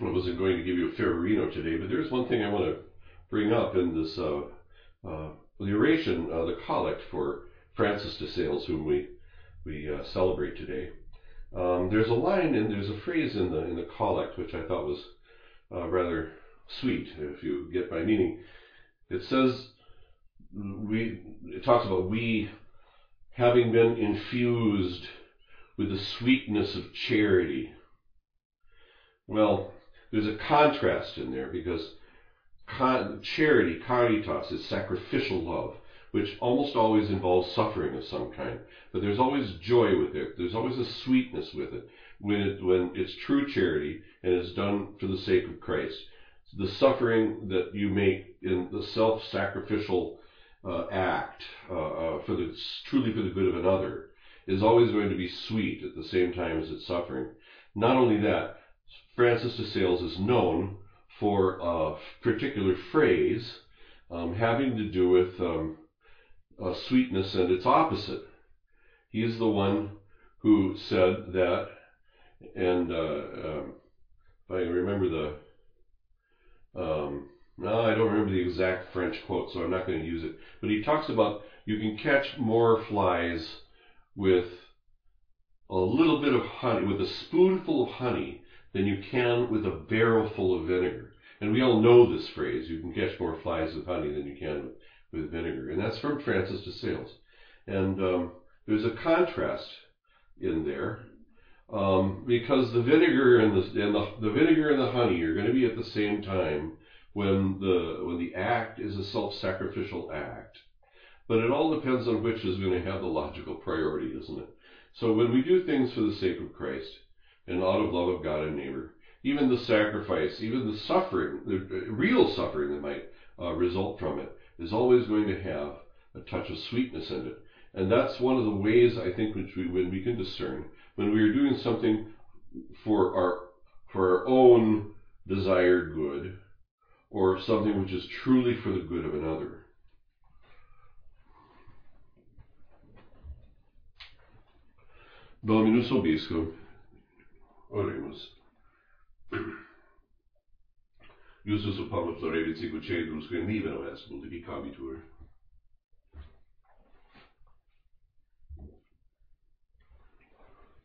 I wasn't going to give you a Fervorino today, but there's one thing I want to bring up in this uh, uh, the oration, uh, the collect for Francis de Sales, whom we we uh, celebrate today. Um, there's a line and there's a phrase in the in the collect which I thought was uh, rather sweet, if you get my meaning. It says we it talks about we having been infused with the sweetness of charity. Well, there's a contrast in there because con- charity, caritas, is sacrificial love, which almost always involves suffering of some kind. But there's always joy with it. There's always a sweetness with it when it, when it's true charity and it's done for the sake of Christ. The suffering that you make in the self-sacrificial uh, act uh, uh, for the truly for the good of another is always going to be sweet at the same time as it's suffering. Not only that, Francis de Sales is known for a particular phrase um, having to do with um, sweetness and its opposite. He is the one who said that, and uh, um, if I remember the, um, no, I don't remember the exact French quote, so I'm not going to use it. But he talks about you can catch more flies with a little bit of honey, with a spoonful of honey, than you can with a barrel full of vinegar. And we all know this phrase, you can catch more flies with honey than you can with, vinegar. And that's from Francis de Sales. And um, there's a contrast in there um, because the vinegar and the, and the, the vinegar and the honey are going to be at the same time when the when the act is a self-sacrificial act. But it all depends on which is going to have the logical priority, isn't it? So when we do things for the sake of Christ, and out of love of God and neighbor. Even the sacrifice, even the suffering, the real suffering that might uh, result from it, is always going to have a touch of sweetness in it. And that's one of the ways I think which we, when we can discern when we are doing something for our for our own desired good, or something which is truly for the good of another. Dominus vobiscum. Oremus. Justus ut palma florebit sicut cedrus, que niveno est multiplicabitur.